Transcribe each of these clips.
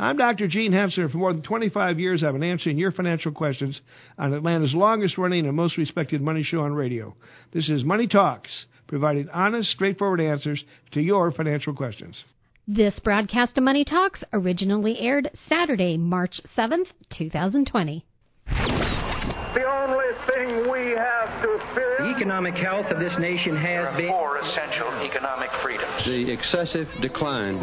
I'm Dr. Gene Henssler. For more than 25 years, I've been answering your financial questions on Atlanta's longest running and most respected money show on radio. This is Money Talks, providing honest, straightforward answers to your financial questions. This broadcast of Money Talks originally aired Saturday, March 7th, 2020. The only thing we have to fear. The economic health of this nation has been. Four essential economic freedoms. The excessive decline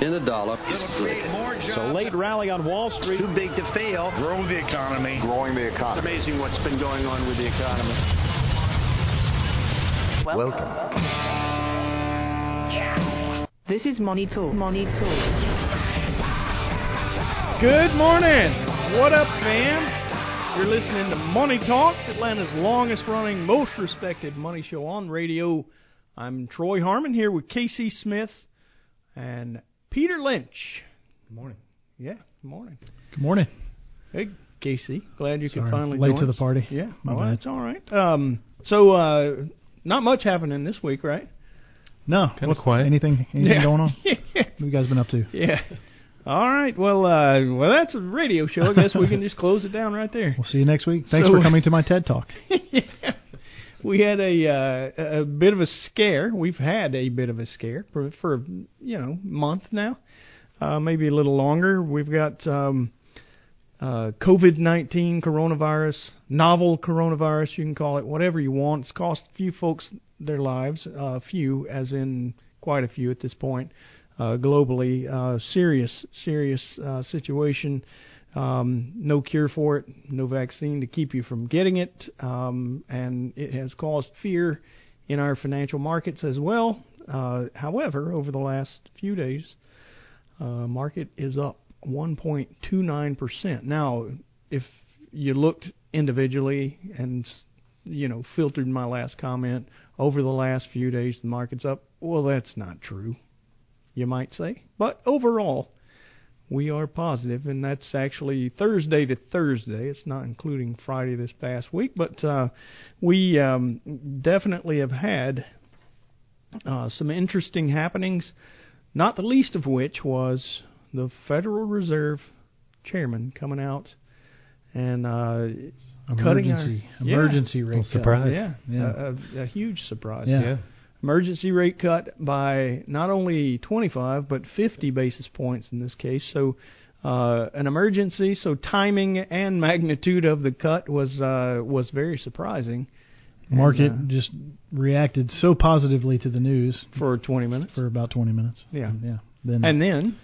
in the dollar is good. So late rally on Wall Street. Too big to fail. Grow the economy. Growing the economy. Amazing what's been going on with the economy. Welcome. This is Money Talk. Money Talk. Good morning. What up, fam? You're listening to Money Talks, Atlanta's longest running, most respected money show on radio. I'm Troy Harmon here with K.C. Smith and Peter Lynch. Good morning. Yeah, good morning. Good morning. Hey, Casey. Glad you Sorry, could finally late join to the party. Yeah, My well, that's all right. Um, so, uh, not much happening this week, right? No, Kinda what's quiet. Anything, anything Yeah. going on? yeah. What you guys been up to? Yeah. All right. Well, uh, well, that's a radio show. I guess we can just close it down right there. We'll see you next week. Thanks So- for coming to my TED Talk. we had a uh, a bit of a scare. We've had a bit of a scare for for you know month now, uh, maybe a little longer. We've got um, uh, COVID nineteen coronavirus, novel coronavirus. You can call it whatever you want. It's cost a few folks their lives. A uh, few, as in quite a few at this point. Uh, globally, uh, serious, serious uh, situation. Um, no cure for it, no vaccine to keep you from getting it, um, and it has caused fear in our financial markets as well. Uh, however, over the last few days, uh, market is up 1.29%. Now, if you looked individually and you know filtered my last comment over the last few days, the market's up. Well, that's not true, you might say, but overall we are positive, and that's actually Thursday to Thursday. It's not including Friday this past week, but uh, we um, definitely have had uh, some interesting happenings. Not the least of which was the Federal Reserve chairman coming out and uh, cutting our Emergency, yeah. emergency rate. Surprise. yeah, Yeah. A, a, a huge surprise. Yeah. Yeah. Emergency rate cut by not only 25 but 50 basis points in this case. So uh, an emergency. So timing and magnitude of the cut was uh, was very surprising. Market And, just reacted so positively to the news uh, for 20 minutes. for about 20 minutes. Yeah. And, yeah. Then and then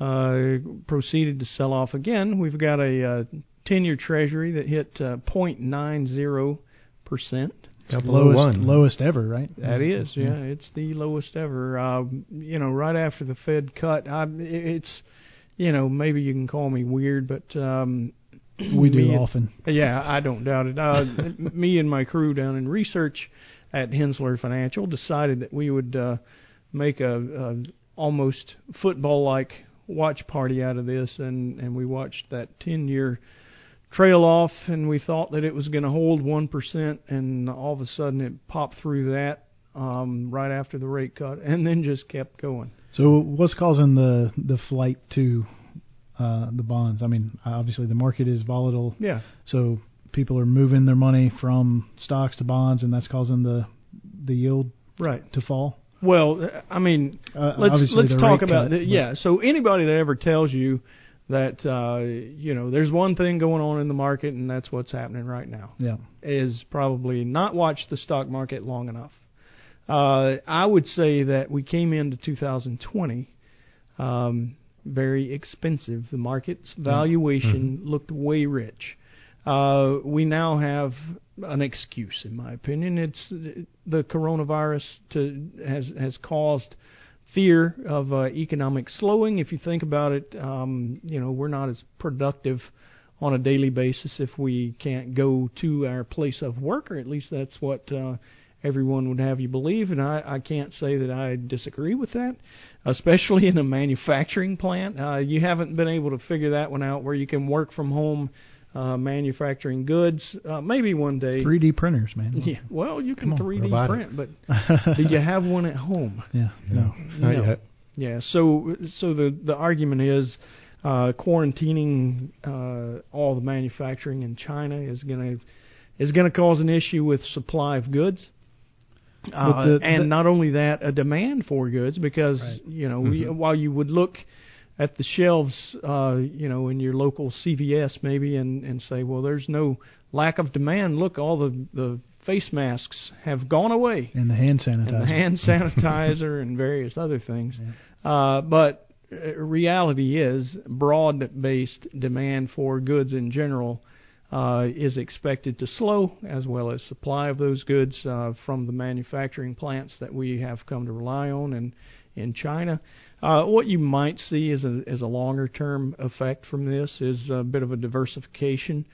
uh, proceeded to sell off again. We've got a uh, 10-year Treasury that hit uh, 0.90 percent. Lowest lowest ever, right? That is, yeah, it's the lowest ever. Um, you know, right after the Fed cut, I, it's, you know, maybe you can call me weird, but um, We do often. Yeah, I don't doubt it. Uh, me and my crew down in research at Henssler Financial decided that we would uh, make a, a almost football-like watch party out of this, and and we watched that ten-year trail off, and we thought that it was going to hold one percent, and all of a sudden it popped through that um, right after the rate cut, and then just kept going. So what's causing the the flight to uh, the bonds? I mean, obviously the market is volatile, Yeah, so people are moving their money from stocks to bonds, and that's causing the the yield right. to fall. Well, I mean, Uh, let's let's talk about cut, yeah. So anybody that ever tells you that uh, you know there's one thing going on in the market and that's what's happening right now Yeah. is probably not watched the stock market long enough. Uh, I would say that we came into 2020 um, very expensive. The market's valuation looked way rich. Uh, we now have an excuse, in my opinion. It's the coronavirus to, has has caused fear of uh, economic slowing. If you think about it, um, you know we're not as productive on a daily basis if we can't go to our place of work, or at least that's what uh, everyone would have you believe. And I, I can't say that I disagree with that, especially in a manufacturing plant. Uh, you haven't been able to figure that one out where you can work from home. Uh, manufacturing goods, uh, maybe one day. 3D printers, man. Yeah, well, you can on, 3D robotics. print, but do you have one at home? Yeah. No. Not No. yet. Yeah. So so the the argument is uh, quarantining uh, all the manufacturing in China is going to is going to cause an issue with supply of goods. Uh, the- and the- not only that, a demand for goods because Right. you know we, while you would look at the shelves, uh, you know, in your local CVS maybe, and and say, well, there's no lack of demand. Look, all the the face masks have gone away And the hand sanitizer. and the hand sanitizer and various other things. Uh, but uh, reality is, broad-based demand for goods in general uh, is expected to slow, as well as supply of those goods uh, from the manufacturing plants that we have come to rely on in in China. Uh, what you might see as a as a longer-term effect from this is a bit of a diversification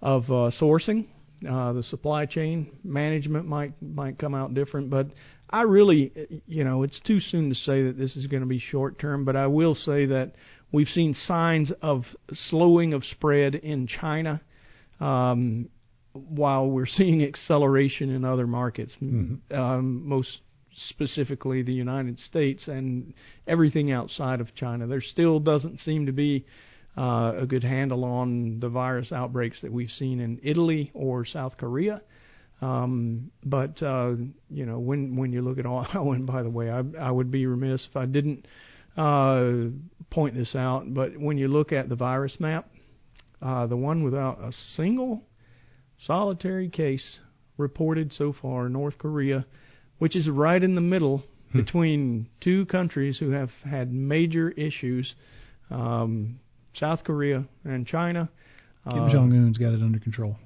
of uh, sourcing. Uh, the supply chain management might might come out different, but I really, you know, it's too soon to say that this is going to be short term. But I will say that we've seen signs of slowing of spread in China, um, while we're seeing acceleration in other markets, um, most specifically the United States and everything outside of China. There still doesn't seem to be uh, a good handle on the virus outbreaks that we've seen in Italy or South Korea. Um, but uh, you know, when when you look at all, oh, and by the way, I I would be remiss if I didn't uh, point this out. But when you look at the virus map, uh, the one without a single solitary case reported so far, North Korea, which is right in the middle between two countries who have had major issues, um, South Korea and China. Kim Uh, Jong Un's got it under control.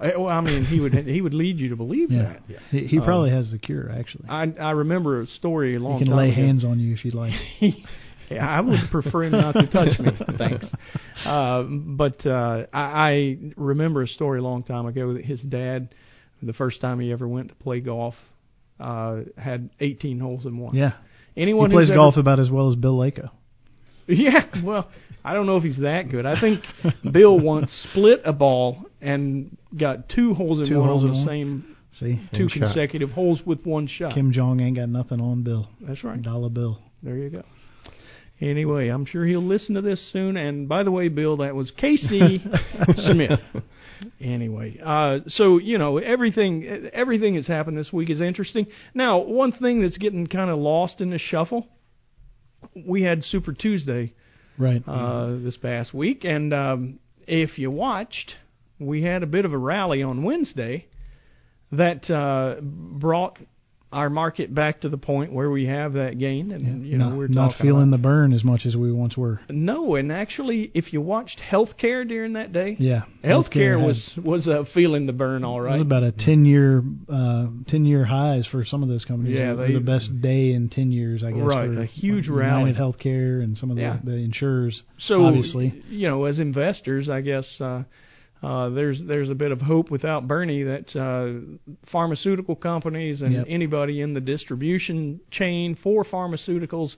I, well, I mean, he would he would lead you to believe Yeah, that. he, he Uh, probably has the cure. Actually, I I remember a story a long he can lay ago. hands on you if you'd like. yeah, I would prefer him not to touch me. Thanks. Uh, but uh, I, I remember a story a long time ago that his dad, the first time he ever went to play golf, uh, had 18 holes in one. Yeah, Anyone he plays golf Ever, about as well as Bill Lako. yeah. Well, I don't know if he's that good. I think Bill once split a ball and got two holes in Two one holes on the one? same See, two consecutive holes with one shot. Kim Jong ain't got nothing on Bill. That's right. Dollar Bill. There you go. Anyway, I'm sure he'll listen to this soon. And by the way, Bill, that was K.C. Smith. Anyway, uh, so you know everything everything that's happened this week is interesting. Now, one thing that's getting kind of lost in the shuffle, we had Super Tuesday Right. uh, this past week, and um, if you watched, we had a bit of a rally on Wednesday that uh, brought our market back to the point where we have that gain, and you know not, we're not feeling the burn as much as we once were. no, and actually, if you watched healthcare during that day, Yeah, healthcare had- was was uh, feeling the burn all right. About a ten year uh, ten year highs for some of those companies. Yeah, they- the best day in ten years, I guess. Right, for, a huge like, rally. United Healthcare and some of the, Yeah. the insurers. so obviously. you know, as investors, I guess uh, uh, there's there's a bit of hope without Bernie that uh, pharmaceutical companies and Yep. anybody in the distribution chain for pharmaceuticals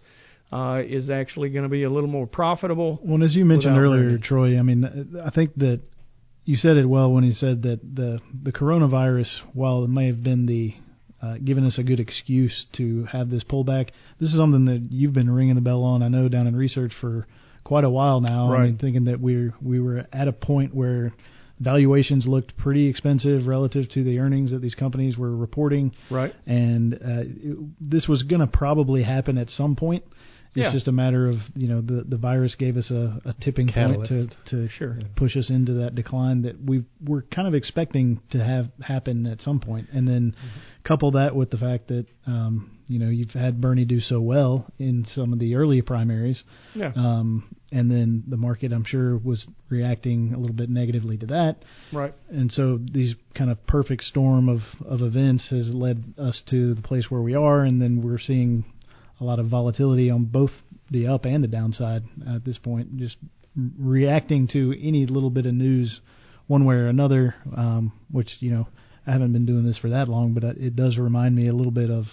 uh, is actually going to be a little more profitable. Well, as you mentioned earlier, Bernie. Troy, I mean, I think that you said it well when you said that the the coronavirus, while it may have been the uh, given us a good excuse to have this pullback, this is something that you've been ringing the bell on. I know down in research for quite a while now. I Right. mean, thinking that we we were at a point where valuations looked pretty expensive relative to the earnings that these companies were reporting, Right. and uh, this was going to probably happen at some point. It's Yeah. just a matter of you know the the virus gave us a, a tipping Catalyst. point to to Sure. push us into that decline that we were kind of expecting to have happen at some point, and then couple that with the fact that um, you know you've had Bernie do so well in some of the early primaries, Yeah. um, and then the market I'm sure was reacting a little bit negatively to that, Right. and so these kind of perfect storm of of events has led us to the place where we are, and then we're seeing a lot of volatility on both the up and the downside at this point. Just reacting to any little bit of news, one way or another. Um, which you know I haven't been doing this for that long, but it does remind me a little bit of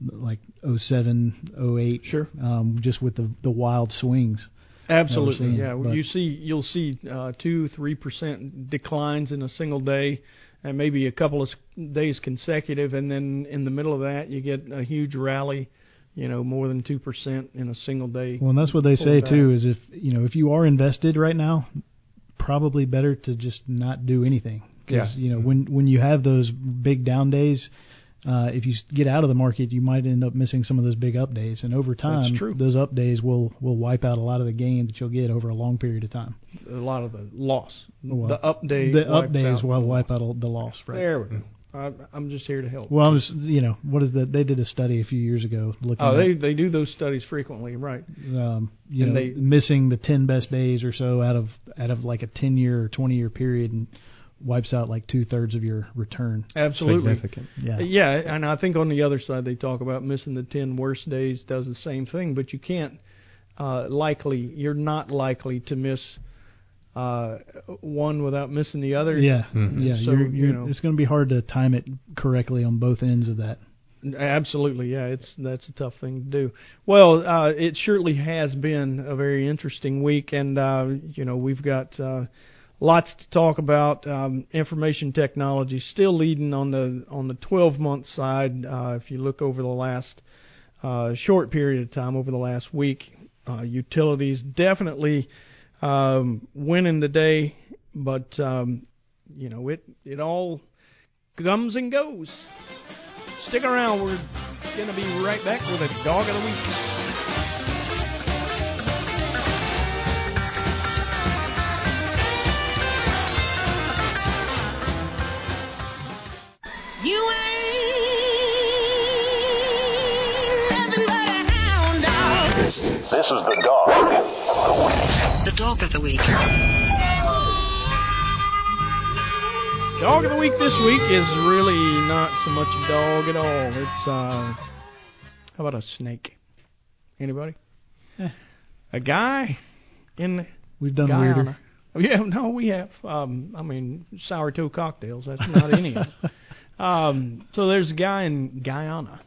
like 07, 08, Sure. um, just with the the wild swings. Absolutely, yeah. but- you see, you'll see uh, two, three percent declines in a single day, and maybe a couple of days consecutive, and then in the middle of that, you get a huge rally you know, more than two percent in a single day. Well, and that's what they say pullback. too. Is if you know if you are invested right now, probably better to just not do anything. Because Yeah. you know when when you have those big down days, uh, if you get out of the market, you might end up missing some of those big up days. And over time, true. those up days will will wipe out a lot of the gain that you'll get over a long period of time. A lot of the loss, Well, the up day, the up days will wipe out the loss. Right. There we go. I, I'm just here to help. Well, I'm just you know what is that? They did a study a few years ago looking oh, at they they do those studies frequently, right? um, you And know, they- missing the ten best days or so out of out of like a ten year or twenty year period, and wipes out like two thirds of your return. Absolutely. Significant. Yeah, Yeah, and I think on the other side they talk about missing the ten worst days does the same thing, but you can't uh, likely you're not likely to miss uh, one without missing the other. yeah, Mhm. yeah. So, you're, you you're, know. it's going to be hard to time it correctly on both ends of that. Absolutely, yeah. It's that's a tough thing to do. Well, uh, it surely has been a very interesting week, and uh, you know we've got uh, lots to talk about. Um, information technology still leading on the on the 12 month side. Uh, if you look over the last uh, short period of time, over the last week, uh, utilities definitely um, winning the day, but um, you know it it all comes and goes. Stick around. We're going to be right back with a dog of the week. You ain't nothing but a hound dog. This is the dog of the week. The dog of the week. Dog of the week this week is really not so much a dog at all. It's uh, how about a snake? Anybody? Eh. A guy in We've done Guyana. weirder. Oh, yeah, no, we have. Um, I mean, sour toe cocktails. That's not any of them. Um, so there's a guy in Guyana,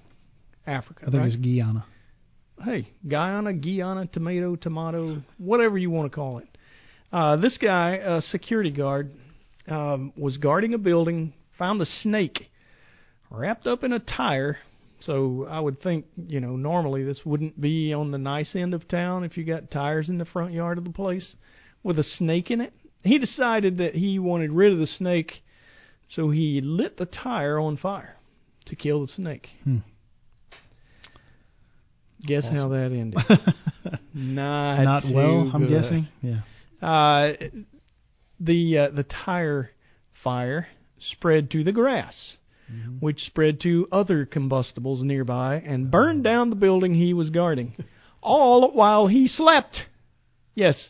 Africa. I think right? it's Guyana. Hey, Guyana, Guyana, tomato, tomato, whatever you want to call it. Uh, this guy, a security guard, um, was guarding a building, found a snake wrapped up in a tire. So I would think, you know, normally this wouldn't be on the nice end of town if you got tires in the front yard of the place with a snake in it. He decided that he wanted rid of the snake, so he lit the tire on fire to kill the snake. Hmm. Guess how that ended? Not, Not well, I'm good. guessing. Yeah. Uh, the uh, the tire fire spread to the grass, which spread to other combustibles nearby and burned down the building he was guarding, all while he slept. Yes,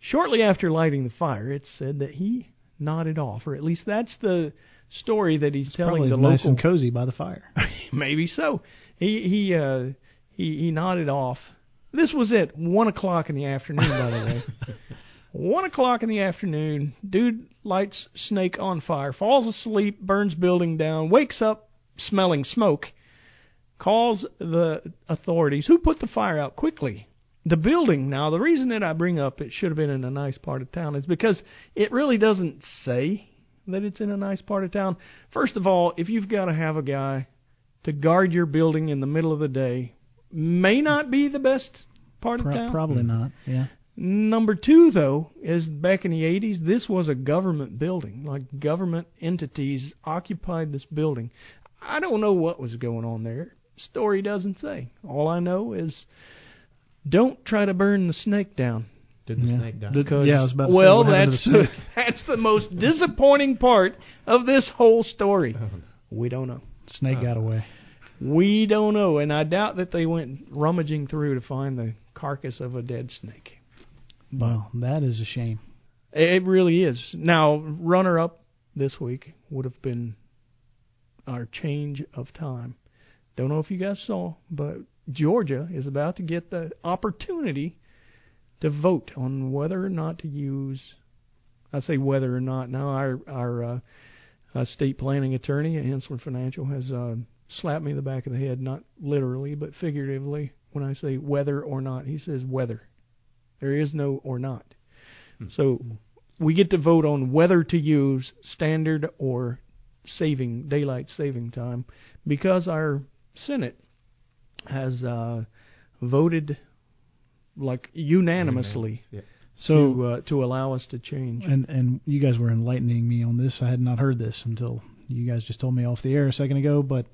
shortly after lighting the fire, it's said that he nodded off, or at least that's the story that he's telling Probably the nice local and cozy by the fire. Maybe so. He he uh he he nodded off. This was at one o'clock in the afternoon, by the way. one o'clock in the afternoon, dude lights snake on fire, falls asleep, burns building down, wakes up smelling smoke, calls the authorities who put the fire out quickly. The building now, the reason that I bring up it should have been in a nice part of town is because it really doesn't say that it's in a nice part of town. First of all, if you've got to have a guy to guard your building in the middle of the day, may not be the best part of Pro- town. probably hmm. not. Yeah. Number two, though, is back in the 80s, this was a government building. Like government entities occupied this building. I don't know what was going on there. Story doesn't say. All I know is don't try to burn the snake down. Did the Yeah. snake die? Because, yeah, I was about to say, well, what that's the snake? that's the most disappointing part of this whole story. Oh. We don't know. Snake oh. got away. We don't know, and I doubt that they went rummaging through to find the carcass of a dead snake. Well, that is a shame. It really is. Now, runner up this week would have been our change of time. Don't know if you guys saw, but Georgia is about to get the opportunity to vote on whether or not to use. I say whether or not. Now, our our uh, uh, state planning attorney at Henssler Financial has uh, slapped me in the back of the head, not literally but figuratively, when I say whether or not. He says whether. There is no or not. So we get to vote on whether to use standard or saving daylight saving time because our Senate has uh, voted like unanimously Yeah. So to uh, to allow us to change. and and you guys were enlightening me on this. I had not heard this until you guys just told me off the air a second ago. But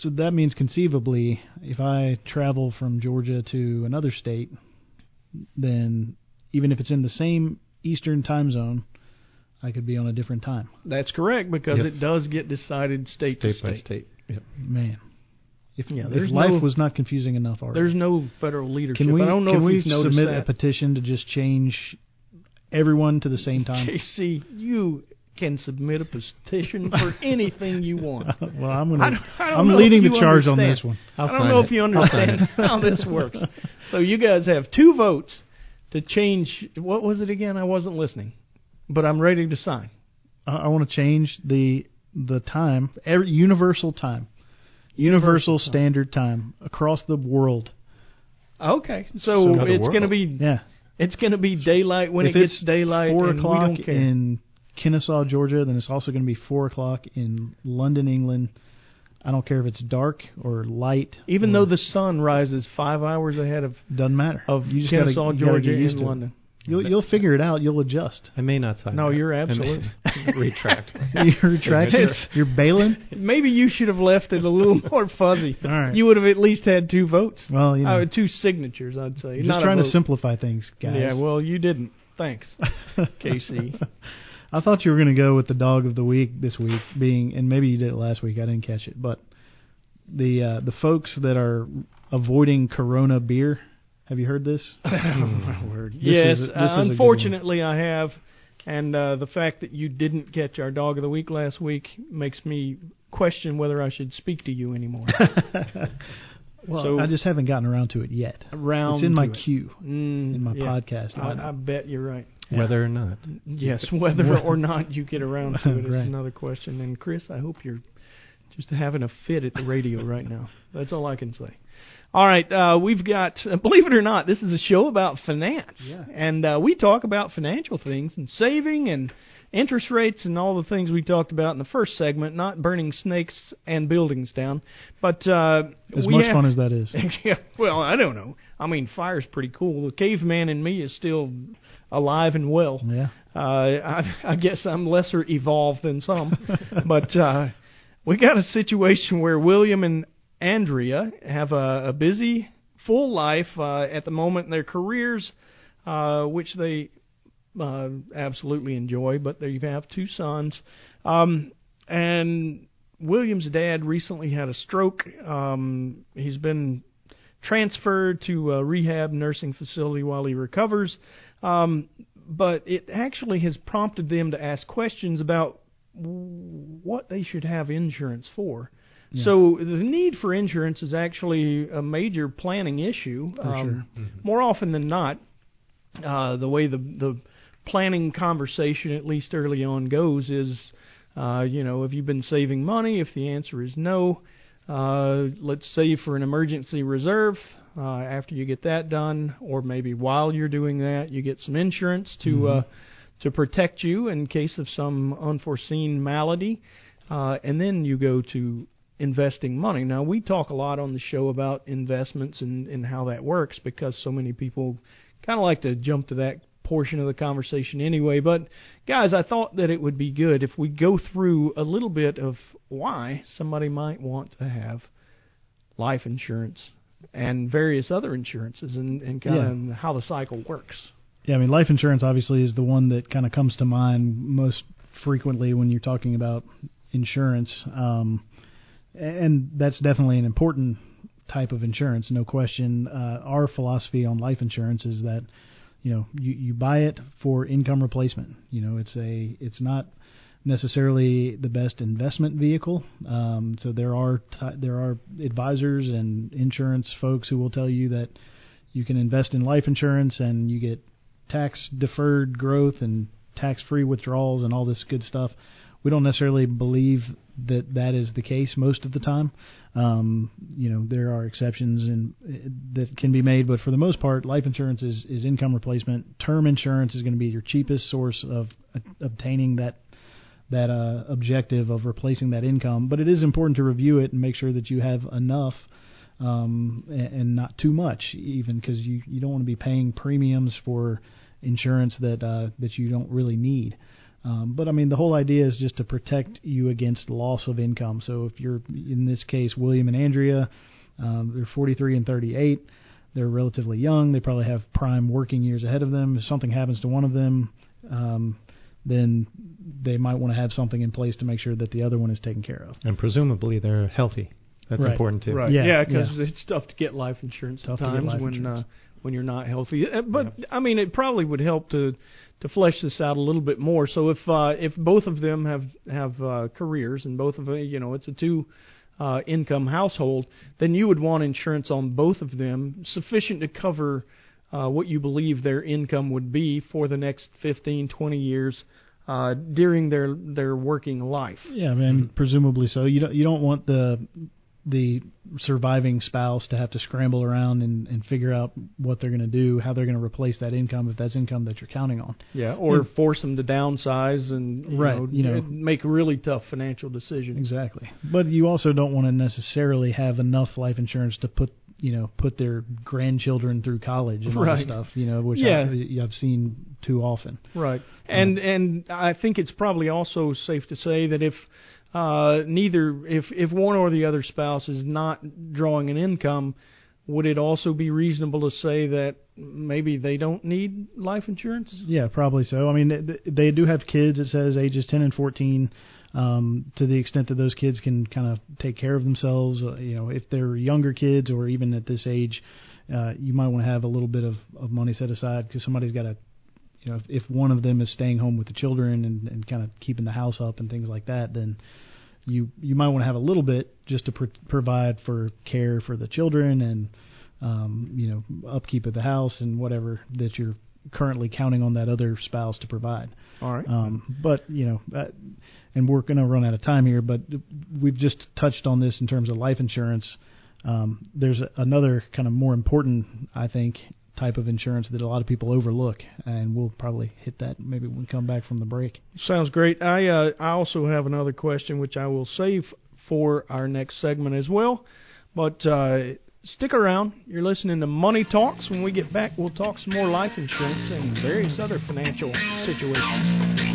so that means conceivably, if I travel from Georgia to another state, then even if it's in the same Eastern time zone, I could be on a different time. That's correct because Yes. it does get decided state, state to by state. state. Yep. Man, if, Yeah, if life no- was not confusing enough already, There's no federal leadership. can we I don't know can if we you've noticed submit a petition to just change everyone to the same time? JC, you can submit a petition for anything you want. Uh, well, I'm gonna. I don't, I don't I'm leading the charge on understand. this one. I'll I don't know it. if you understand how this works. So you guys have two votes to change. What was it again? I wasn't listening, but I'm ready to sign. I, I want to change the the time, every, universal time, universal, Universal time. standard time across the world. Okay, so, So it's going to be Yeah, it's going to be daylight when if it gets it's daylight. four and o'clock we don't care. in Kennesaw, Georgia, then it's also going to be four o'clock in London, England. I don't care if it's dark or light. Even or- though the sun rises five hours ahead of doesn't matter. of you just gotta, Kennesaw, gotta Georgia, get used in to it. London. You'll you'll figure it out. You'll adjust. I may not sign No, that. you're absolutely retract. You're retracting. You're bailing. Maybe you should have left it a little more fuzzy. All right. You would have at least had two votes. Well, you know, Uh, two signatures, I'd say. just Not trying to simplify things, guys. Yeah, well, you didn't. Thanks, Casey. I thought you were going to go with the dog of the week this week being, and maybe you did it last week. I didn't catch it, but the uh, the folks that are avoiding Corona beer. Have you heard this? My word. This yes, is this uh, is a good one. unfortunately, I have. And uh, the fact that you didn't catch our dog of the week last week makes me question whether I should speak to you anymore. Well, So- I just haven't gotten around to it yet. Around it's in my it. queue Mm, in my yeah. podcast. I, I bet you're right. Whether or not. Yes, whether or not you get around to it is Right. another question. And Chris, I hope you're just having a fit at the radio right now. That's all I can say. All right, uh, we've got. Believe it or not, this is a show about finance, Yeah. and uh, we talk about financial things and saving and interest rates and all the things we talked about in the first segment. Not burning snakes and buildings down, but uh, as much have, fun as that is. yeah, well, I don't know. I mean, fire's pretty cool. The caveman in me is still alive and well. Yeah. Uh, I, I guess I'm lesser evolved than some, but uh, we got a situation where William and Andrea have a, a busy, full life uh, at the moment in their careers, uh, which they uh, absolutely enjoy. But they have two sons, um, and William's dad recently had a stroke. Um, he's been transferred to a rehab nursing facility while he recovers. Um, but it actually has prompted them to ask questions about what they should have insurance for. Yeah. So the need for insurance is actually a major planning issue. Um, sure. More often than not, uh, the way the the planning conversation, at least early on, goes is, uh, you know, have you been saving money? If the answer is no, uh, let's save for an emergency reserve. Uh, after you get that done, or maybe while you're doing that, you get some insurance to Mhm. uh, to protect you in case of some unforeseen malady, uh, and then you go to investing money. Now we talk a lot on the show about investments and, and how that works because so many people kind of like to jump to that portion of the conversation anyway. But guys, I thought that it would be good if we go through a little bit of why somebody might want to have life insurance and various other insurances and, and kind of how the cycle works. Yeah, I mean, life insurance obviously is the one that kind of comes to mind most frequently when you're talking about insurance. Um, and that's definitely an important type of insurance, no question. Uh, our philosophy on life insurance is that you know you, you buy it for income replacement. You know, it's a it's not necessarily the best investment vehicle. Um, so there are t- there are advisors and insurance folks who will tell you that you can invest in life insurance and you get tax deferred growth and tax free withdrawals and all this good stuff. We don't necessarily believe that that is the case most of the time. Um, you know, there are exceptions and that can be made, but for the most part, life insurance is, is income replacement. Term insurance is going to be your cheapest source of uh, obtaining that that uh, objective of replacing that income. But it is important to review it and make sure that you have enough um, and, and not too much, even because you you don't want to be paying premiums for insurance that uh, that you don't really need. Um, but I mean, the whole idea is just to protect you against loss of income. So if you're in this case, William and Andrea, um, they're 43 and 38. They're relatively young. They probably have prime working years ahead of them. If something happens to one of them, um, then they might want to have something in place to make sure that the other one is taken care of. And presumably they're healthy. That's Right. important too. Right. Yeah, Yeah, because yeah. it's tough to get life insurance Tough to get sometimes life when insurance. Uh, when you're not healthy. Uh, But I mean, it probably would help to to flesh this out a little bit more. So if uh, if both of them have have uh, careers and both of them, you know, it's a two uh, income household, then you would want insurance on both of them sufficient to cover uh, what you believe their income would be for the next 15, 20 years uh, during their their working life. Yeah, I mean, presumably so. You don't you don't want the the surviving spouse to have to scramble around and, and figure out what they're going to do, how they're going to replace that income if that's income that you're counting on. Yeah, or Yeah. force them to downsize and you Right, know, you know. make really tough financial decisions. Exactly. But you also don't want to necessarily have enough life insurance to put you know put their grandchildren through college and all Right. that stuff. You know, which Yeah. I, I've seen too often. Right. And and I think it's probably also safe to say that if uh, neither if if one or the other spouse is not drawing an income, would it also be reasonable to say that maybe they don't need life insurance? Yeah, probably so. I mean, they, do have kids. It says ages 10 and 14. Um, to the extent that those kids can kind of take care of themselves, uh, you know, if they're younger kids or even at this age, uh, you might want to have a little bit of, of money set aside because somebody's got to, you know, if, if one of them is staying home with the children and, and kind of keeping the house up and things like that, then you you might want to have a little bit just to pr- provide for care for the children and um, you know upkeep of the house and whatever that you're currently counting on that other spouse to provide. All right. Um, but you know, uh, and we're going to run out of time here. But we've just touched on this in terms of life insurance. Um, there's another kind of more important, I think, type of insurance that a lot of people overlook, and we'll probably hit that maybe when we come back from the break. Sounds great. I uh, I also have another question which I will save for our next segment as well. But uh, stick around. You're listening to Money Talks. When we get back, we'll talk some more life insurance and various other financial situations.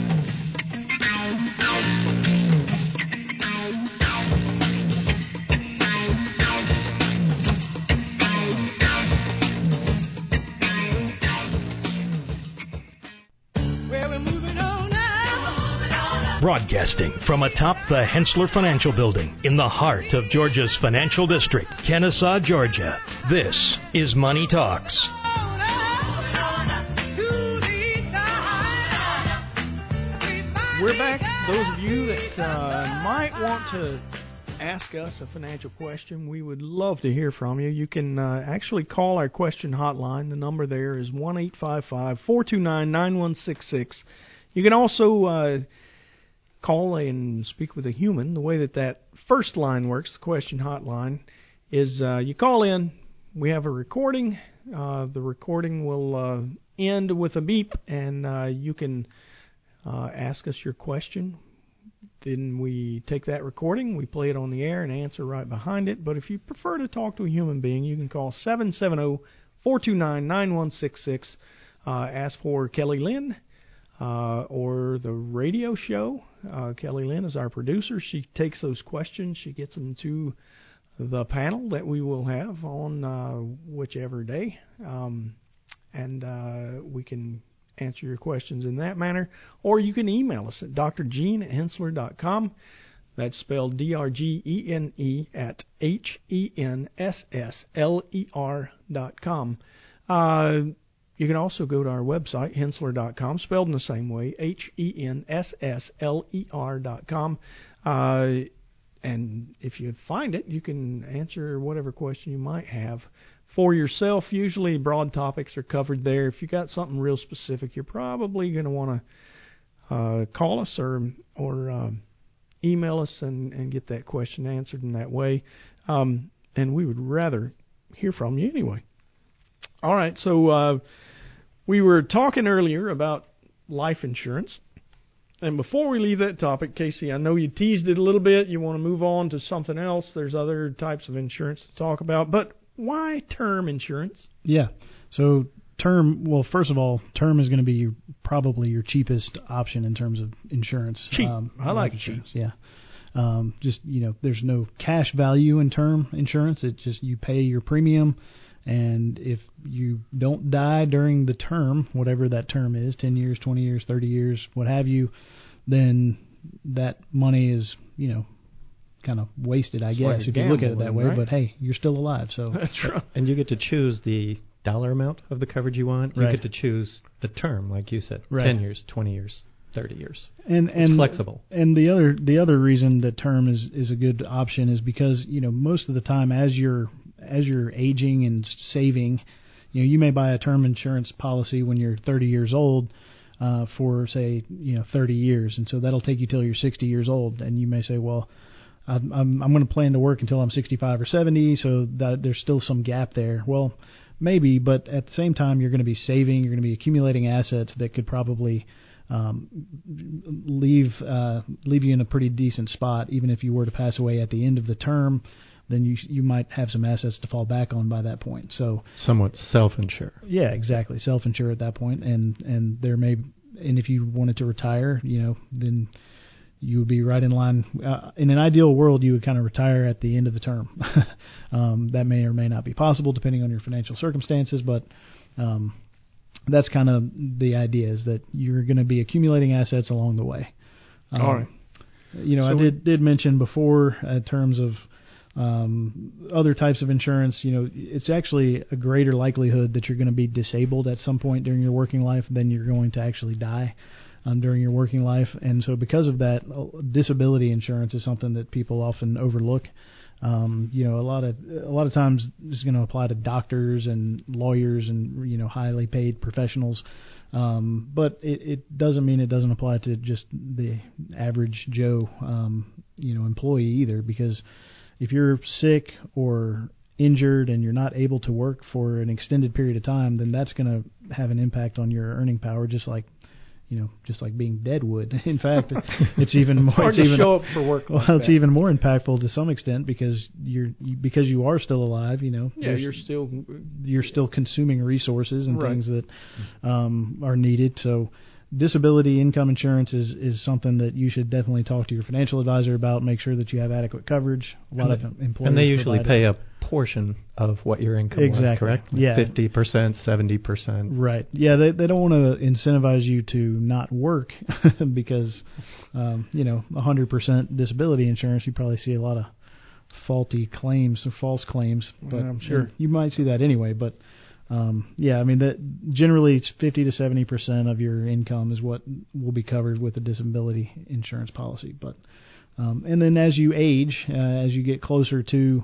Broadcasting from atop the Henssler Financial Building in the heart of Georgia's financial district, Kennesaw, Georgia. This is Money Talks. We're back. Those of you that uh, might want to ask us a financial question, we would love to hear from you. You can uh, actually call our question hotline. The number there is one eight five five four two nine nine one six six. You can also uh, call and speak with a human. The way that that first line works, the question hotline, is uh, you call in. We have a recording. Uh, the recording will uh, end with a beep, and uh, you can uh, ask us your question. Then we take that recording, we play it on the air, and answer right behind it. But if you prefer to talk to a human being, you can call 770 429 9166. Ask for Kelly Lynn uh, or the radio show. Uh, Kelly Lynn is our producer. She takes those questions, she gets them to the panel that we will have on uh, whichever day, um, and uh, we can answer your questions in that manner. Or you can email us at drgene at. That's spelled D R G E N E at H E N S S L E R dot com. You can also go to our website, henssler.com, spelled in the same way, H E N S S L E R dot com. Uh, and if you find it, you can answer whatever question you might have for yourself. Usually, broad topics are covered there. If you got something real specific, you're probably going to want to uh, call us or or um, email us and, and get that question answered in that way. Um, and we would rather hear from you anyway. All right, so uh, we were talking earlier about life insurance, And before we leave that topic, K.C., I know you teased it a little bit. You want to move on to something else. There's other types of insurance to talk about, but why term insurance? Yeah. So term, well, first of all, term is going to be your, probably your cheapest option in terms of insurance. Cheap. Um, I like life cheap. Yeah. Um, just you know, there's no cash value in term insurance. It just you pay your premium, and if you don't die during the term, whatever that term is, 10 years, 20 years, 30 years, what have you, then that money is you know kind of wasted, I It's guess, a if you look at it that way. right? But hey, you're still alive, so And you get to choose the dollar amount of the coverage you want. You Right. get to choose the term, like you said, Right. ten years, twenty years, thirty years. and It's and flexible. And the other the other reason that term is is a good option is because you know most of the time as you're as you're aging and saving, you know you may buy a term insurance policy when you're 30 years old. Uh, for say you know 30 years, and so that'll take you till you're 60 years old, and you may say, well, I'm I'm, I'm going to plan to work until I'm 65 or 70, so that there's still some gap there. Well, maybe, but at the same time, you're going to be saving, you're going to be accumulating assets that could probably um, leave uh, leave you in a pretty decent spot, even if you were to pass away at the end of the term. Then you you might have some assets to fall back on by that point. So Somewhat self-insure. yeah, exactly. Self insure at that point, and and there may and if you wanted to retire, you know, then you would be right in line. Uh, in an ideal world, you would kind of retire at the end of the term. um, that may or may not be possible depending on your financial circumstances, but um, that's kind of the idea is that you're going to be accumulating assets along the way. Um, All right. You know, So I did did mention before in terms of um, other types of insurance. You know, it's actually a greater likelihood that you're going to be disabled at some point during your working life than you're going to actually die um, during your working life. And so, because of that, uh, disability insurance is something that people often overlook. Um, you know, a lot of a lot of times this is going to apply to doctors and lawyers and you know highly paid professionals, um, but it, it doesn't mean it doesn't apply to just the average Joe um, you know employee either. Because if you're sick or injured and you're not able to work for an extended period of time, then that's going to have an impact on your earning power, just like you know, just like being dead would. In fact, it's even more. hard it's to even, show up for work Well, it's that. even more impactful to some extent because you're you, because you are still alive. You know, Yeah, you're still you're still consuming resources and Right. things that um, are needed. So, disability income insurance is is something that you should definitely talk to your financial advisor about. Make sure that you have adequate coverage. A lot and, of employers and they usually pay it. a portion of what your income was, Exactly. correct? Yeah. Fifty percent, seventy percent. Right. Yeah, they they don't want to incentivize you to not work because um, you know, 100% disability insurance, you probably see a lot of faulty claims or false claims, but I'm sure. you might see that anyway, but um, yeah, I mean that generally it's 50 to 70% of your income is what will be covered with a disability insurance policy, but um, and then as you age, uh, as you get closer to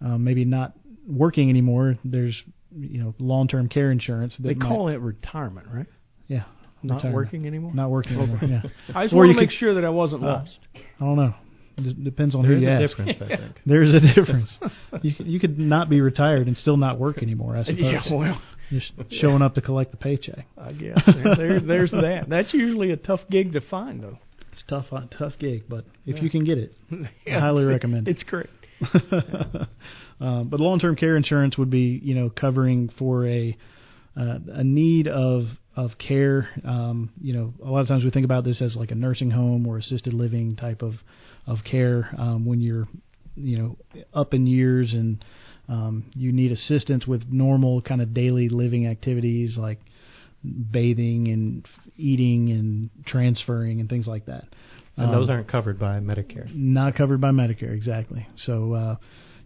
um, maybe not working anymore, there's you know long-term care insurance. They might- call it retirement, right? yeah. Not retirement. working anymore. Not working anymore. Yeah. I just Or want to make could- sure that I wasn't Uh, lost. I don't know. D- depends on There who you a ask. difference, I think. There's a difference. you you could not be retired and still not work anymore. I suppose. Yeah, well, Just showing up to collect the paycheck. I guess there, there's that. That's usually a tough gig to find, though. It's tough, uh, tough gig, but if Yeah. you can get it, Yeah, I highly it's- recommend it. It's great. um, but long-term care insurance would be, you know, covering for a uh, a need of of care. Um, you know, a lot of times we think about this as like a nursing home or assisted living type of of care um, when you're, you know, up in years and um, you need assistance with normal kind of daily living activities like bathing and eating and transferring and things like that. And those Um, aren't covered by Medicare. not covered by Medicare, exactly. So, uh,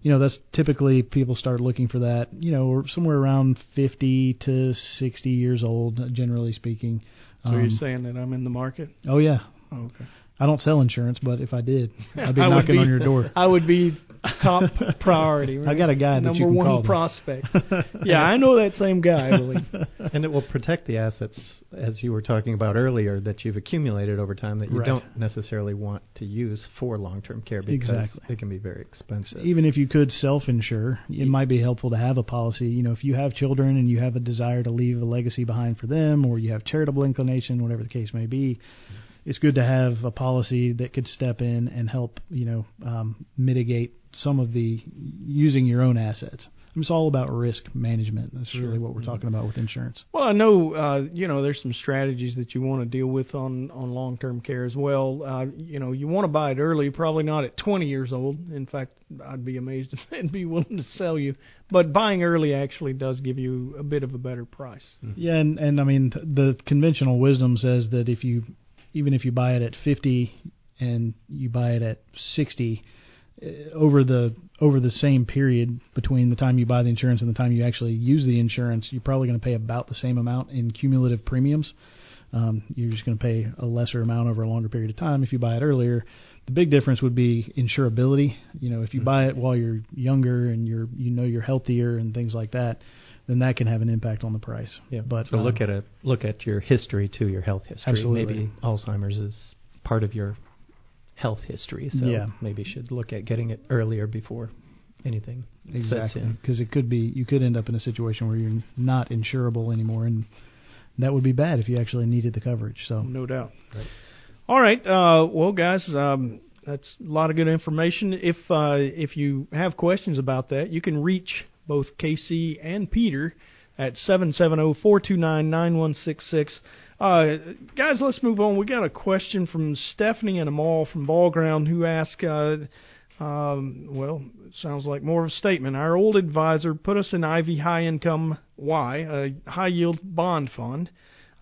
you know, that's typically people start looking for that, you know, somewhere around 50 to 60 years old, generally speaking. So you're Um, saying that I'm in the market? Oh, yeah. Oh, okay. I don't sell insurance, but if I did, I'd be knocking be- on your door. I would be top priority. Right? I got a guy that Number you can one prospect. yeah, I know that same guy. I believe. and it will protect the assets, as you were talking about earlier, that you've accumulated over time that you Right. don't necessarily want to use for long-term care because Exactly. it can be very expensive. Even if you could self-insure, it might be helpful to have a policy. You know, if you have children and you have a desire to leave a legacy behind for them, or you have charitable inclination, whatever the case may be, it's good to have a policy that could step in and help you know um, mitigate some of the using your own assets. It's all about risk management. That's Sure. really what we're talking about with insurance. Well, I know uh, you know there's some strategies that you want to deal with on on long-term care as well. Uh, you know, you want to buy it early, probably not at 20 years old. In fact, I'd be amazed if they'd be willing to sell you. But buying early actually does give you a bit of a better price. Yeah, and and I mean the conventional wisdom says that if you even if you buy it at 50 and you buy it at 60 uh, over the over the same period between the time you buy the insurance and the time you actually use the insurance, you're probably going to pay about the same amount in cumulative premiums. Um, you're just going to pay a lesser amount over a longer period of time if you buy it earlier. The big difference would be insurability. You know, if you buy it while you're younger and you're you know you're healthier and things like that, then that can have an impact on the price. Yeah, but so um, look at a look at your history too, your health history. Absolutely. Maybe Alzheimer's is part of your health history, so Yeah. maybe you should look at getting it earlier before anything sets Exactly, in. because it could be you could end up in a situation where you're not insurable anymore, and that would be bad if you actually needed the coverage. So No doubt. All right. Uh, well, guys, um, that's a lot of good information. If uh, if you have questions about that, you can reach both K.C. and Peter at 770-429-9166. Uh, guys, let's move on. We got a question from Stephanie and Amal from Ball Ground who ask, uh, um, well, it sounds like more of a statement. Our old advisor put us in Ivy High Income Y, a high yield bond fund.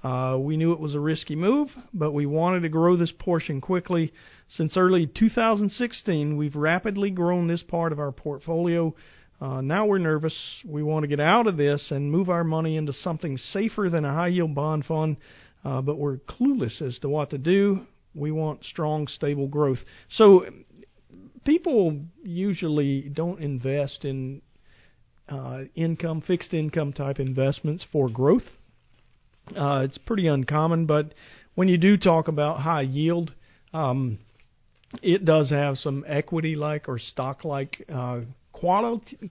Uh, we knew it was a risky move, but we wanted to grow this portion quickly. Since early 2016, we've rapidly grown this part of our portfolio. Uh, now we're nervous. We want to get out of this and move our money into something safer than a high yield bond fund, uh, but we're clueless as to what to do. We want strong, stable growth. So people usually don't invest in uh, income, fixed income type investments for growth. Uh, it's pretty uncommon, but when you do talk about high yield, um, it does have some equity-like or stock-like uh,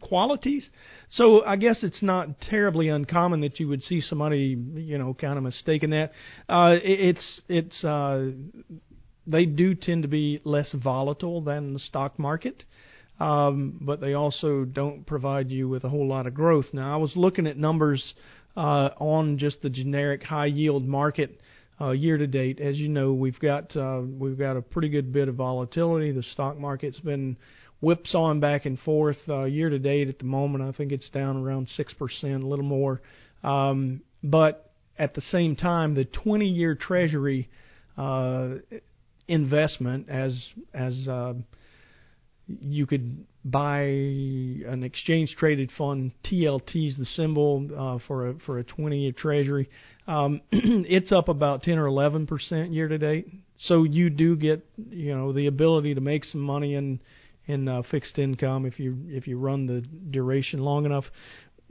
qualities. So I guess it's not terribly uncommon that you would see somebody, you know, kind of mistaken that. Uh, it, it's it's uh, they do tend to be less volatile than the stock market. Um, but they also don't provide you with a whole lot of growth. Now, I was looking at numbers uh, on just the generic high yield market uh, year to date. As you know, we've got uh, we've got a pretty good bit of volatility. The stock market's been whipsawing back and forth uh, year to date. At the moment, I think it's down around six percent, a little more. Um, but at the same time, the 20-year Treasury uh, investment, as as uh, you could buy an exchange traded fund. TLT is the symbol uh, for a for a 20 year treasury. Um, it's up about 10 or 11 percent year to date. So you do get you know the ability to make some money in in uh, fixed income if you if you run the duration long enough.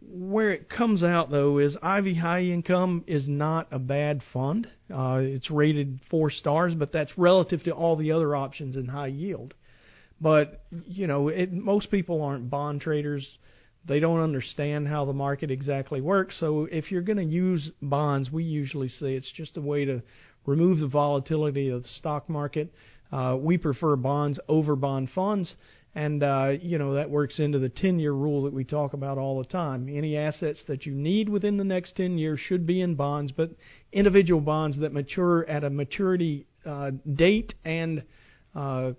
Where it comes out though is Ivy High Income is not a bad fund. Uh, it's rated four stars, but that's relative to all the other options in high yield. But you know, it, most people aren't bond traders. They don't understand how the market exactly works. So if you're going to use bonds, we usually say it's just a way to remove the volatility of the stock market. Uh, we prefer bonds over bond funds, and uh, you know that works into the 10-year rule that we talk about all the time. Any assets that you need within the next 10 years should be in bonds, but individual bonds that mature at a maturity uh, date and uh,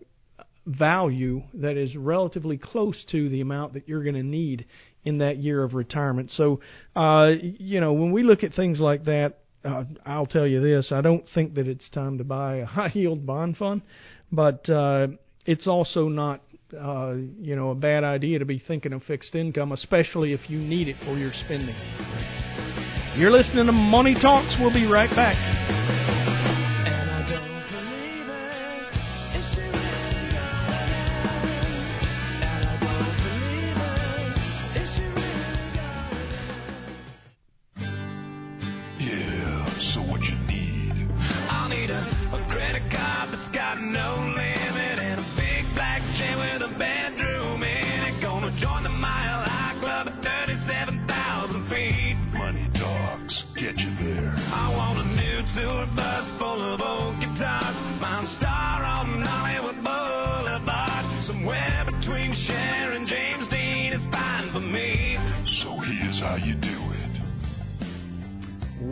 value that is relatively close to the amount that you're going to need in that year of retirement. So, uh, you know, when we look at things like that, uh, I'll tell you this: I don't think that it's time to buy a high yield bond fund, but uh, it's also not. Uh, you know, a bad idea to be thinking of fixed income, especially if you need it for your spending. You're listening to Money Talks. We'll be right back.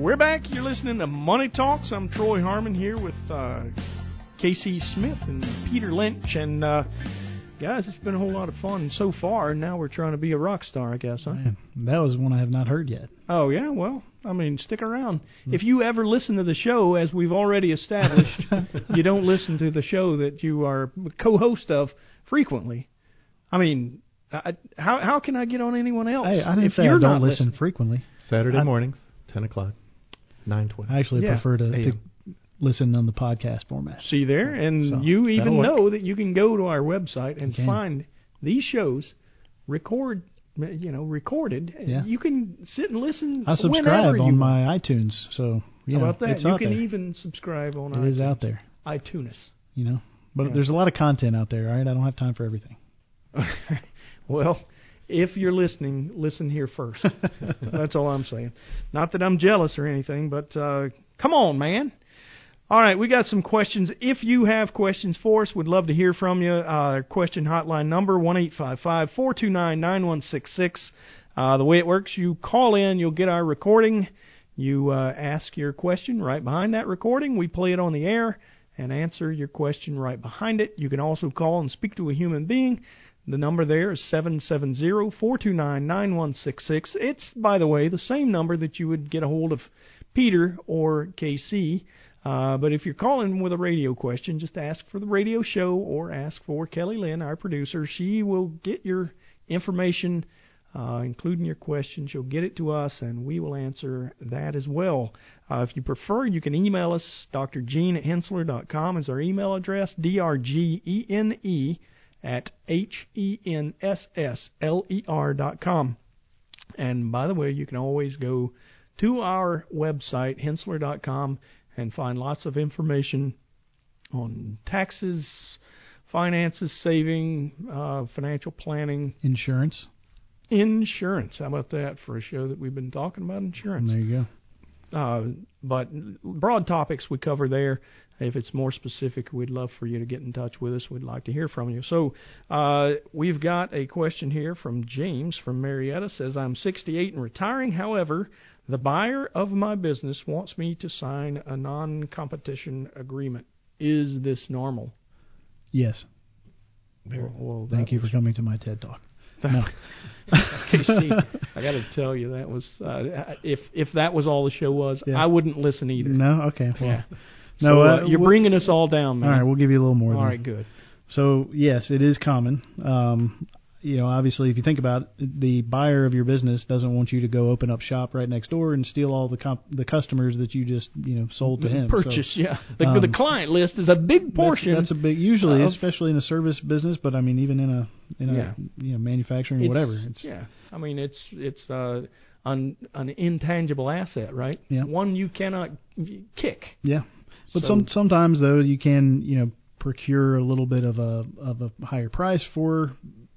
We're back. You're listening to Money Talks. I'm Troy Harmon here with uh, K.C. Smith and Peter Lynch. And uh, guys, it's been a whole lot of fun so far. And now we're trying to be a rock star, I guess, huh? Man, that was one I have not heard yet. Oh yeah, well, I mean, stick around. If you ever listen to the show, as we've already established, you don't listen to the show that you are co-host of frequently. I mean, I, how how can I get on anyone else? Hey, I didn't if say you're I don't not listen listening? frequently. Saturday I- mornings, 10 o'clock, 9:20. I actually Yeah. prefer to, to listen on the podcast format. See there, and So, you even that'll work. know that you can go to our website and find these shows, record, you know, recorded. Yeah. You can sit and listen. I subscribe whenever you on my iTunes, so you How know about that? it's you out can there. even subscribe on. It is iTunes. out there, iTunes. you know. But Yeah. there's a lot of content out there. All right, I don't have time for everything. well, if you're listening, listen here first. That's all I'm saying. Not that I'm jealous or anything, but uh, come on, man. All right, we got some questions. If you have questions for us, we'd love to hear from you. Uh, question hotline number one eight five five four two nine nine one six six. Uh, the way it works, you call in, you'll get our recording. You uh, ask your question right behind that recording. We play it on the air and answer your question right behind it. You can also call and speak to a human being. The number there is 770-429-9166. It's, by the way, the same number that you would get a hold of Peter or KC. Uh, but if you're calling with a radio question, just ask for the radio show or ask for Kelly Lynn, our producer. She will get your information, uh, including your questions. She'll get it to us, and we will answer that as well. Uh, if you prefer, you can email us. Dr. Gene at Henssler.com is our email address. D-R-G-E-N-E at H-E-N-S-S-L-E-R dot com. And by the way, you can always go to our website, henssler.com, and find lots of information on taxes, finances, saving, uh, financial planning, Insurance. insurance. How about that for a show that we've been talking about insurance? There you go. Uh, but broad topics we cover there. If it's more specific, we'd love for you to get in touch with us. We'd like to hear from you. So uh, we've got a question here from James from Marietta. Says I'm 68 and retiring. However, the buyer of my business wants me to sign a non-competition agreement. Is this normal? Yes. Well, well, Thank you for coming to my TED talk. No. K.C., I got to tell you that was uh, if if that was all the show was, Yeah. I wouldn't listen either. No. Okay. Well. Yeah. No. So, uh, uh, you're we'll- bringing us all down, man. All right. We'll give you a little more. All then. right, good. So yes, it is common. Um, you know, obviously, if you think about it, the buyer of your business doesn't want you to go open up shop right next door and steal all the comp- the customers that you just you know sold to him. So, Purchase, yeah. The, um, the client list is a big portion. That's, a big, usually, of- especially in a service business. But I mean, even in a in a Yeah. you know manufacturing or It's- whatever. It's yeah. I mean, it's it's uh, an an intangible asset, right? Yeah. One you cannot kick. Yeah, but So- some sometimes though you can you know procure a little bit of a of a higher price for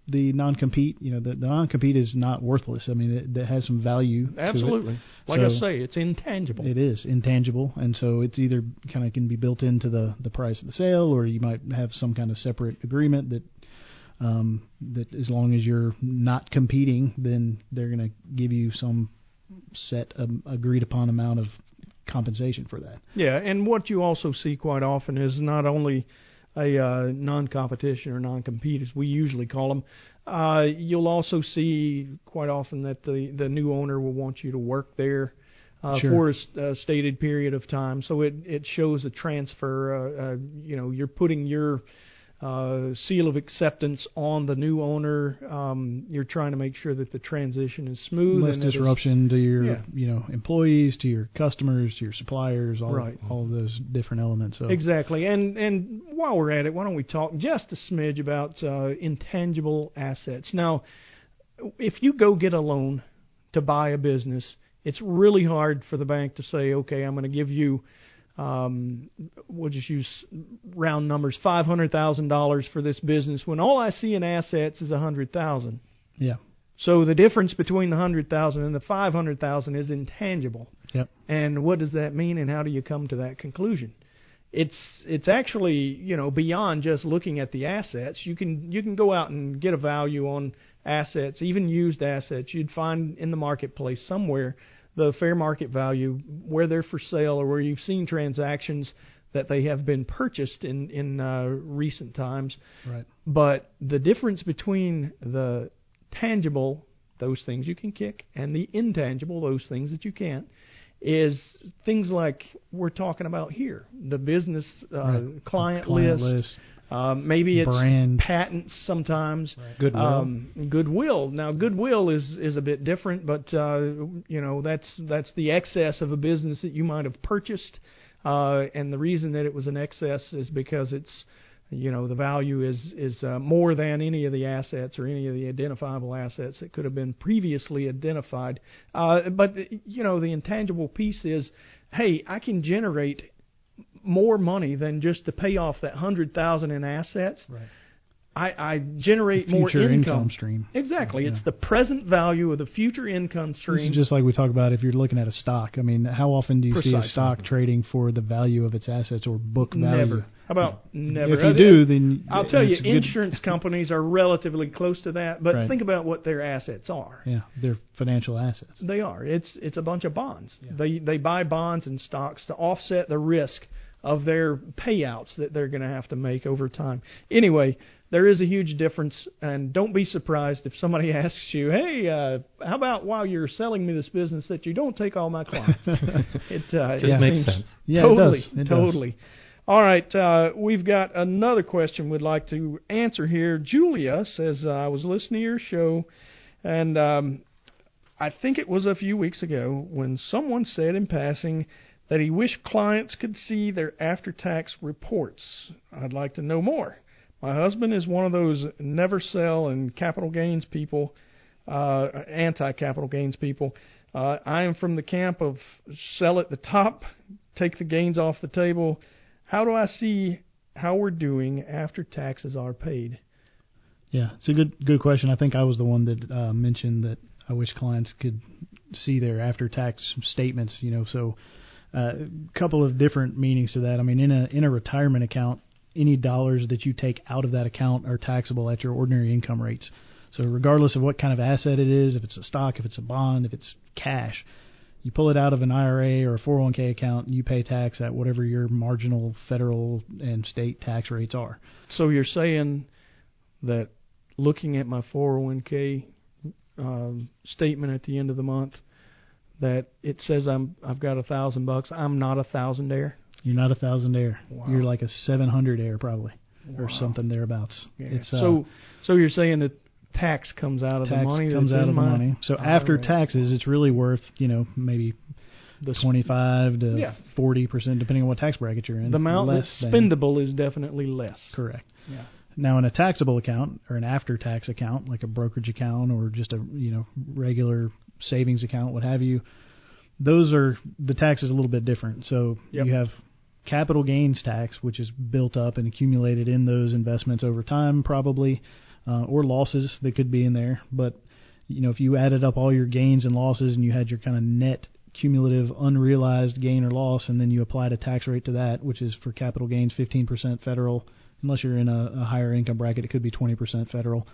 the non compete. You know, the, the non compete is not worthless. I mean, it, it has some value. Absolutely. Like I say, it's intangible. It is intangible, and so it's either kind of can be built into the the price of the sale, or you might have some kind of separate agreement that um, that as long as you're not competing, then they're going to give you some set um, agreed upon amount of compensation for that. Yeah, and what you also see quite often is not only a uh, non-competition or non-compete, as we usually call them. Uh, you'll also see quite often that the the new owner will want you to work there uh, Sure. for a s- a stated period of time. So it it shows a transfer. Uh, uh, you know, you're putting your uh, seal of acceptance on the new owner. Um, you're trying to make sure that the transition is smooth. Less and that it's- disruption to your Yeah. you know employees, to your customers, to your suppliers, all Right. all of those different elements. So Exactly. And and while we're at it, why don't we talk just a smidge about uh, intangible assets? Now, if you go get a loan to buy a business, it's really hard for the bank to say, okay, I'm going to give you, um, we'll just use round numbers, five hundred thousand dollars for this business when all I see in assets is a hundred thousand. yeah, So the difference between the hundred thousand and the five hundred thousand is intangible. Yep. And what does that mean, and how do you come to that conclusion? It's it's actually you know beyond just looking at the assets. You can you can go out and get a value on assets, even used assets. You'd find in the marketplace somewhere the fair market value, where they're for sale, or where you've seen transactions that they have been purchased in in uh, recent times. Right. But the difference between the tangible, those things you can kick, and the intangible, those things that you can't, is things like we're talking about here the business uh, Right. client, Client list. list. Um, maybe it's Brand. patents sometimes. Goodwill. Um, goodwill. Now, goodwill is is a bit different, but uh, you know that's that's the excess of a business that you might have purchased, uh, and the reason that it was an excess is because it's you know the value is is uh, more than any of the assets or any of the identifiable assets that could have been previously identified. Uh, but you know the intangible piece is, hey, I can generate more money than just to pay off that hundred thousand in assets. Right. I, I generate more income. income stream. Exactly, Yeah. it's the present value of the future income This stream. is just like we talk about if you're looking at a stock. I mean, how often do you see a stock trading for the value of its assets or book value? Never. How about never? If you do, then I'll tell you, insurance companies are relatively close to that. But Right. think about what their assets are. Yeah, they're financial assets. They are. It's it's a bunch of bonds. They they buy bonds and stocks to offset the risk of their payouts that they're going to have to make over time. Anyway, there is a huge difference, and don't be surprised if somebody asks you, "Hey, uh, how about while you're selling me this business that you don't take all my clients?" it uh, Just it makes seems- sense. Yeah, it totally, does. It does. totally. All right, uh, we've got another question we'd like to answer here. Julia says, uh, I was listening to your show, and um, I think it was a few weeks ago when someone said in passing that he wished clients could see their after tax reports. I'd like to know more. My husband is one of those never sell and capital gains people, uh, anti capital gains people. Uh, I am from the camp of sell at the top, take the gains off the table. How do I see how we're doing after taxes are paid? Yeah, it's a good good question. I think I was the one that uh, mentioned that I wish clients could see their after tax statements. You know, so a couple of different meanings to that. I mean, in a in a retirement account, any dollars that you take out of that account are taxable at your ordinary income rates. So regardless of what kind of asset it is, if it's a stock, if it's a bond, if it's cash, you pull it out of an IRA or a 401k account, and you pay tax at whatever your marginal federal and state tax rates are. So you're saying that looking at my 401k um, statement at the end of the month, that it says I'm I've got a thousand bucks. I'm not a thousandaire. You're not a thousandaire. Wow. You're like a 700 air probably, or something thereabouts. Yeah. It's uh, so so you're saying that tax comes out of tax the money comes out of the money. So after taxes, it's really worth you know maybe The sp- 25 to Yeah. 40 percent, depending on what tax bracket you're in. the amount less that's than- spendable is definitely less. Correct. Yeah. Now, in a taxable account or an after-tax account, like a brokerage account or just a you know regular savings account, what have you, those are the tax is a little bit different. So Yep. you have capital gains tax, which is built up and accumulated in those investments over time, probably, uh, or losses that could be in there. But you know, if you added up all your gains and losses and you had your kind of net cumulative unrealized gain or loss, and then you applied a tax rate to that, which is for capital gains 15% federal, unless you're in a, a higher income bracket, it could be 20% federal.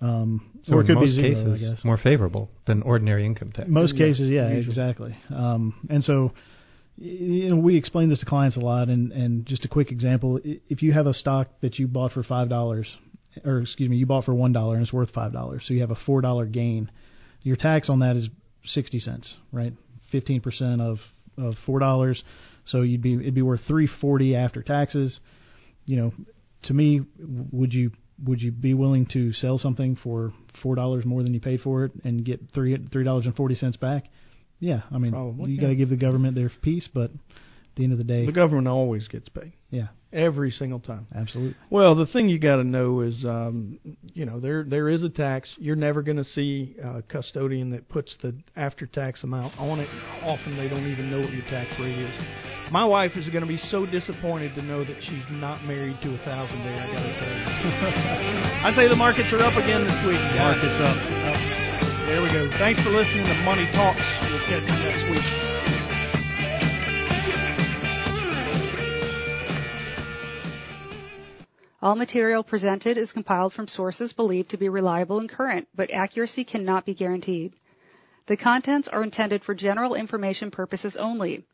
Um, So or it could most be zero, cases, I guess. more favorable than ordinary income tax. Most Yeah, cases, yeah, usually. exactly. Um, and so, you know, we explain this to clients a lot. And, and just a quick example: if you have a stock that you bought for five dollars, or excuse me, you bought for one dollar and it's worth five dollars, so you have a four dollar gain. Your tax on that is sixty cents, right? Fifteen percent of of four dollars, so you'd be it'd be worth three forty after taxes. You know, to me, would you would you be willing to sell something for four dollars more than you paid for it and get three three dollars and forty cents back? Yeah, I mean, Probably, you yeah. got to give the government their piece, but at the end of the day, The government always gets paid yeah, every single time. absolutely. Well, the thing you got to know is, um, you know, there there is a tax. You're never going to see a custodian that puts the after tax amount on it. Often they don't even know what your tax rate is. My wife is going to be so disappointed to know that she's not married to a thousandaire. I got to tell you. I say the markets are up again this week. guys. Markets up. Up. There we go. Thanks for listening to Money Talks. We'll catch you next week. All material presented is compiled from sources believed to be reliable and current, but accuracy cannot be guaranteed. The contents are intended for general information purposes only.